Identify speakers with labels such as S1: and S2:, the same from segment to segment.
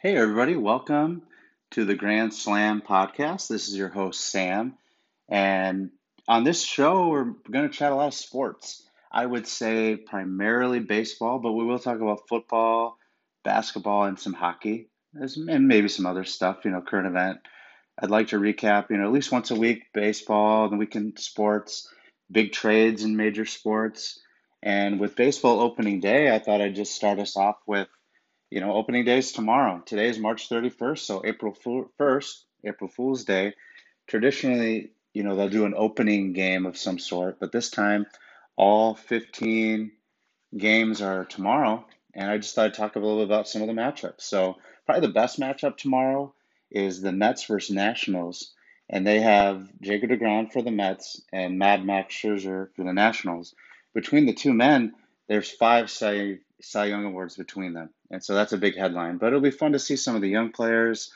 S1: Hey, everybody, welcome to the Grand Slam podcast. This is your host, Sam. And on this show, we're going to chat a lot of sports. I would say primarily baseball, but we will talk about football, basketball, and some hockey, and maybe some other stuff, you know, current event. I'd like to recap, you know, at least once a week baseball, the weekend sports, big trades in major sports. And with baseball opening day, I thought I'd just start us off with you know, opening day is tomorrow. Today is March 31st, so April 1st, April Fool's Day. Traditionally, you know, they'll do an opening game of some sort, but this time all 15 games are tomorrow. And I just thought I'd talk a little bit about some of the matchups. So, probably the best matchup tomorrow is the Mets versus Nationals. And they have Jacob DeGrom for the Mets and Mad Max Scherzer for the Nationals. Between the two men, there's five Cy, Cy Young Awards between them. And so that's a big headline. But it'll be fun to see some of the young players,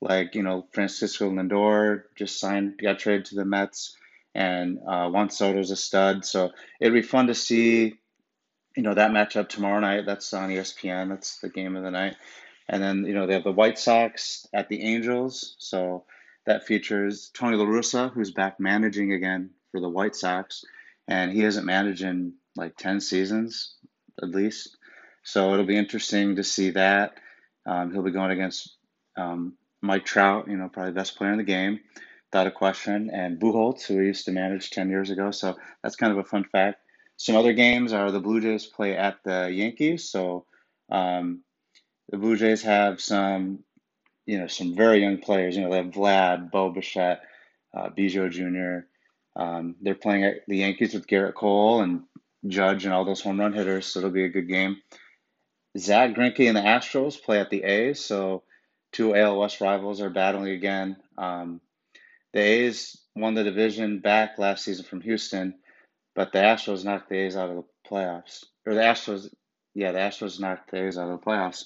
S1: like, you know, Francisco Lindor just signed, got traded to the Mets, and uh, Juan Soto's a stud. So it'll be fun to see, you know, that matchup tomorrow night. That's on ESPN. That's the game of the night. And then, you know, they have the White Sox at the Angels. So that features Tony La Russa, who's back managing again for the White Sox. And he hasn't managed in like 10 seasons at least. So it'll be interesting to see that. Um, he'll be going against um, Mike Trout, you know, probably the best player in the game, without a question, and Pujols, who he used to manage 10 years ago. So that's kind of a fun fact. Some other games are the Blue Jays play at the Yankees. So um, the Blue Jays have some, you know, some very young players. You know, they have Vlad, Bo Bichette, uh, Biggio Jr. Um, they're playing at the Yankees with Gerrit Cole and Judge and all those home run hitters. So it'll be a good game. Zack Greinke and the Astros play at the A's, so two AL West rivals are battling again. Um, the A's won the division back last season from Houston, but the Astros knocked the A's out of the playoffs. Or the Astros, yeah, the Astros knocked the A's out of the playoffs.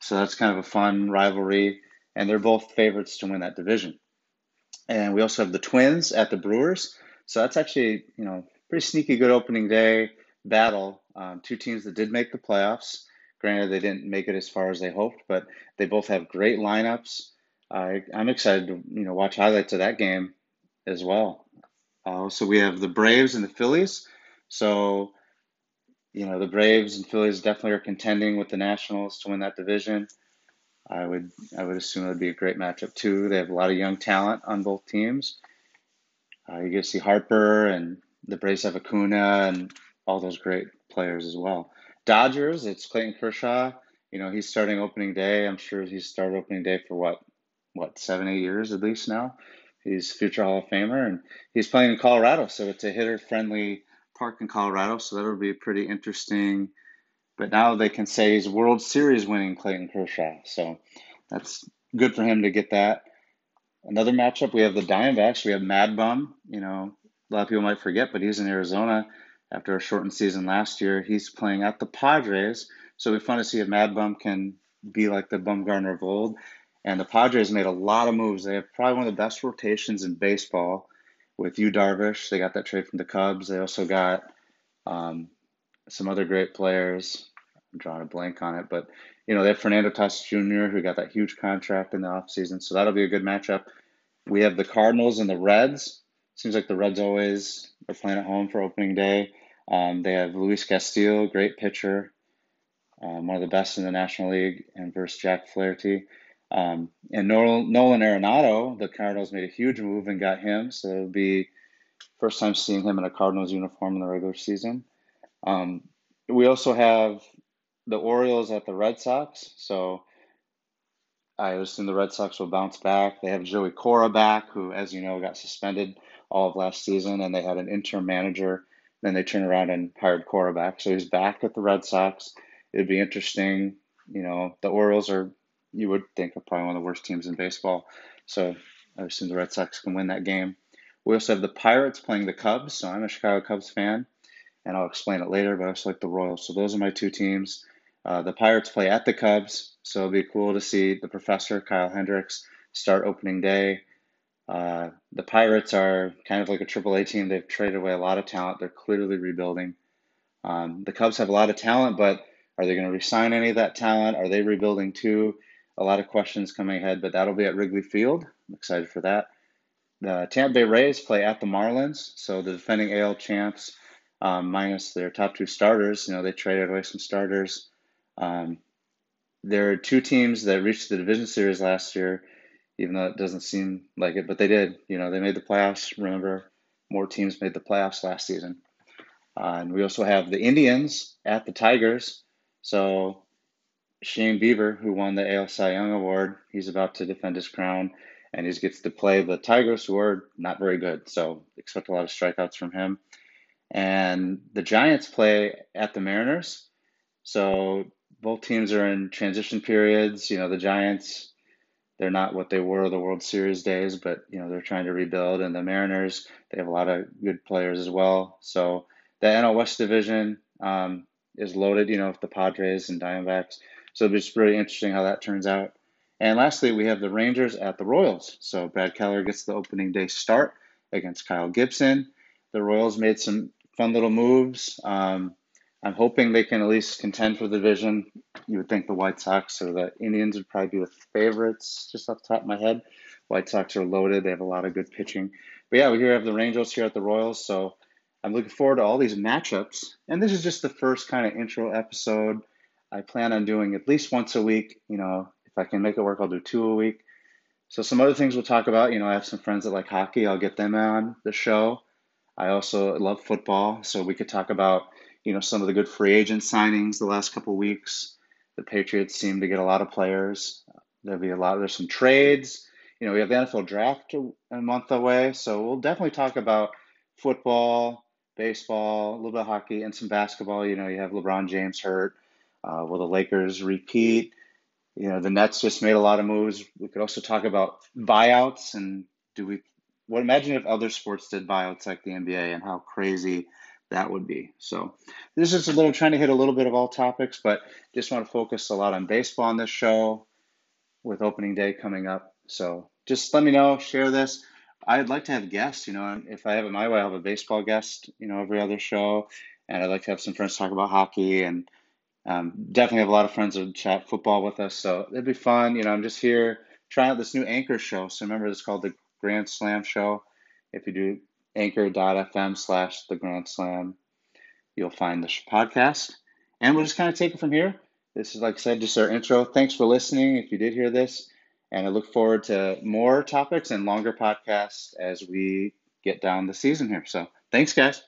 S1: So that's kind of a fun rivalry, and they're both favorites to win that division. And we also have the Twins at the Brewers. So that's actually, you know, pretty sneaky good opening day battle. Um, two teams that did make the playoffs. Granted, they didn't make it as far as they hoped, but they both have great lineups. I, I'm excited to you know watch highlights of that game as well. Uh, so we have the Braves and the Phillies. So you know the Braves and Phillies definitely are contending with the Nationals to win that division. I would I would assume it would be a great matchup too. They have a lot of young talent on both teams. Uh, you get to see Harper and the Braves have Acuna and all those great players as well. Dodgers, it's Clayton Kershaw. You know, he's starting opening day. I'm sure he's started opening day for what, what, seven, eight years at least now. He's future Hall of Famer, and he's playing in Colorado, so it's a hitter-friendly park in Colorado. So that'll be pretty interesting. But now they can say he's World Series winning Clayton Kershaw, so that's good for him to get that. Another matchup, we have the Diamondbacks. We have Mad Bum. You know, a lot of people might forget, but he's in Arizona after a shortened season last year. He's playing at the Padres, so it'll be fun to see if Mad Bum can be like the Bumgarner of old. And the Padres made a lot of moves. They have probably one of the best rotations in baseball with Yu Darvish. They got that trade from the Cubs. They also got um, some other great players. I'm drawing a blank on it, but you know they have Fernando Tatis Jr. who got that huge contract in the offseason, so that'll be a good matchup. We have the Cardinals and the Reds. Seems like the Reds always are playing at home for opening day. Um, they have Luis Castillo, great pitcher, um, one of the best in the National League, and versus Jack Flaherty. Um, and Nolan, Arenado, the Cardinals made a huge move and got him, so it'll be first time seeing him in a Cardinals uniform in the regular season. Um, we also have the Orioles at the Red Sox, so I assume the Red Sox will bounce back. They have Joey Cora back, who, as you know, got suspended all of last season, and they had an interim manager then they turned around and hired Cora back. So he's back at the Red Sox. It'd be interesting. You know, the Orioles are, you would think, are probably one of the worst teams in baseball. So I assume the Red Sox can win that game. We also have the Pirates playing the Cubs. So I'm a Chicago Cubs fan, and I'll explain it later, but I also like the Royals. So those are my two teams. Uh, the Pirates play at the Cubs, so it'll be cool to see the professor, Kyle Hendricks, start opening day. Uh, the Pirates are kind of like a AAA team. They've traded away a lot of talent. They're clearly rebuilding. Um, the Cubs have a lot of talent, but are they going to resign any of that talent? Are they rebuilding too? a lot of questions coming ahead, but that'll be at Wrigley Field. I'm excited for that. The Tampa Bay Rays play at the Marlins, so the defending AL champs, um, minus their top two starters, you know, they traded away some starters. Um, there are two teams that reached the division series last year, even though it doesn't seem like it, but they did. You know, they made the playoffs. Remember, more teams made the playoffs last season. Uh, and we also have the Indians at the Tigers. So Shane Bieber, who won the AL Cy Young Award, he's about to defend his crown, and he gets to play the Tigers, who are not very good. So expect a lot of strikeouts from him. And the Giants play at the Mariners. So both teams are in transition periods. You know, the Giants, they're not what they were the World Series days, but you know they're trying to rebuild. And the Mariners, they have a lot of good players as well. So the NL West division um, is loaded. You know, with the Padres and Diamondbacks. So it'll be just really interesting how that turns out. And lastly, we have the Rangers at the Royals. So Brad Keller gets the opening day start against Kyle Gibson. The Royals made some fun little moves. Um, I'm hoping they can at least contend for the division. You would think the White Sox or the Indians would probably be the favorites, just off the top of my head. White Sox are loaded; they have a lot of good pitching. But yeah, we here have the Rangers here at the Royals, so I'm looking forward to all these matchups. And this is just the first kind of intro episode. I plan on doing at least once a week. You know, if I can make it work, I'll do two a week. So some other things we'll talk about. You know, I have some friends that like hockey. I'll get them on the show. I also love football, so we could talk about you know some of the good free agent signings the last couple weeks. The Patriots seem to get a lot of players. There'll be a lot. There's some trades. You know, we have the NFL draft a month away, so we'll definitely talk about football, baseball, a little bit of hockey, and some basketball. You know, you have LeBron James hurt. Uh, will the Lakers repeat? You know, the Nets just made a lot of moves. We could also talk about buyouts and do we? What imagine if other sports did buyouts like the NBA and how crazy that would be. So this is a little trying to hit a little bit of all topics, but just want to focus a lot on baseball on this show with opening day coming up. So just let me know, share this. I'd like to have guests, you know, if I have it my way, I'll have a baseball guest, you know, every other show. And I'd like to have some friends talk about hockey and um, definitely have a lot of friends that chat football with us. So it'd be fun. You know, I'm just here trying out this new anchor show. So remember, it's called the Grand Slam Show. If you do anchor.fm slash the Grand Slam. You'll find the podcast. And we'll just kind of take it from here. This is, like I said, just our intro. Thanks for listening if you did hear this. And I look forward to more topics and longer podcasts as we get down the season here. So thanks, guys.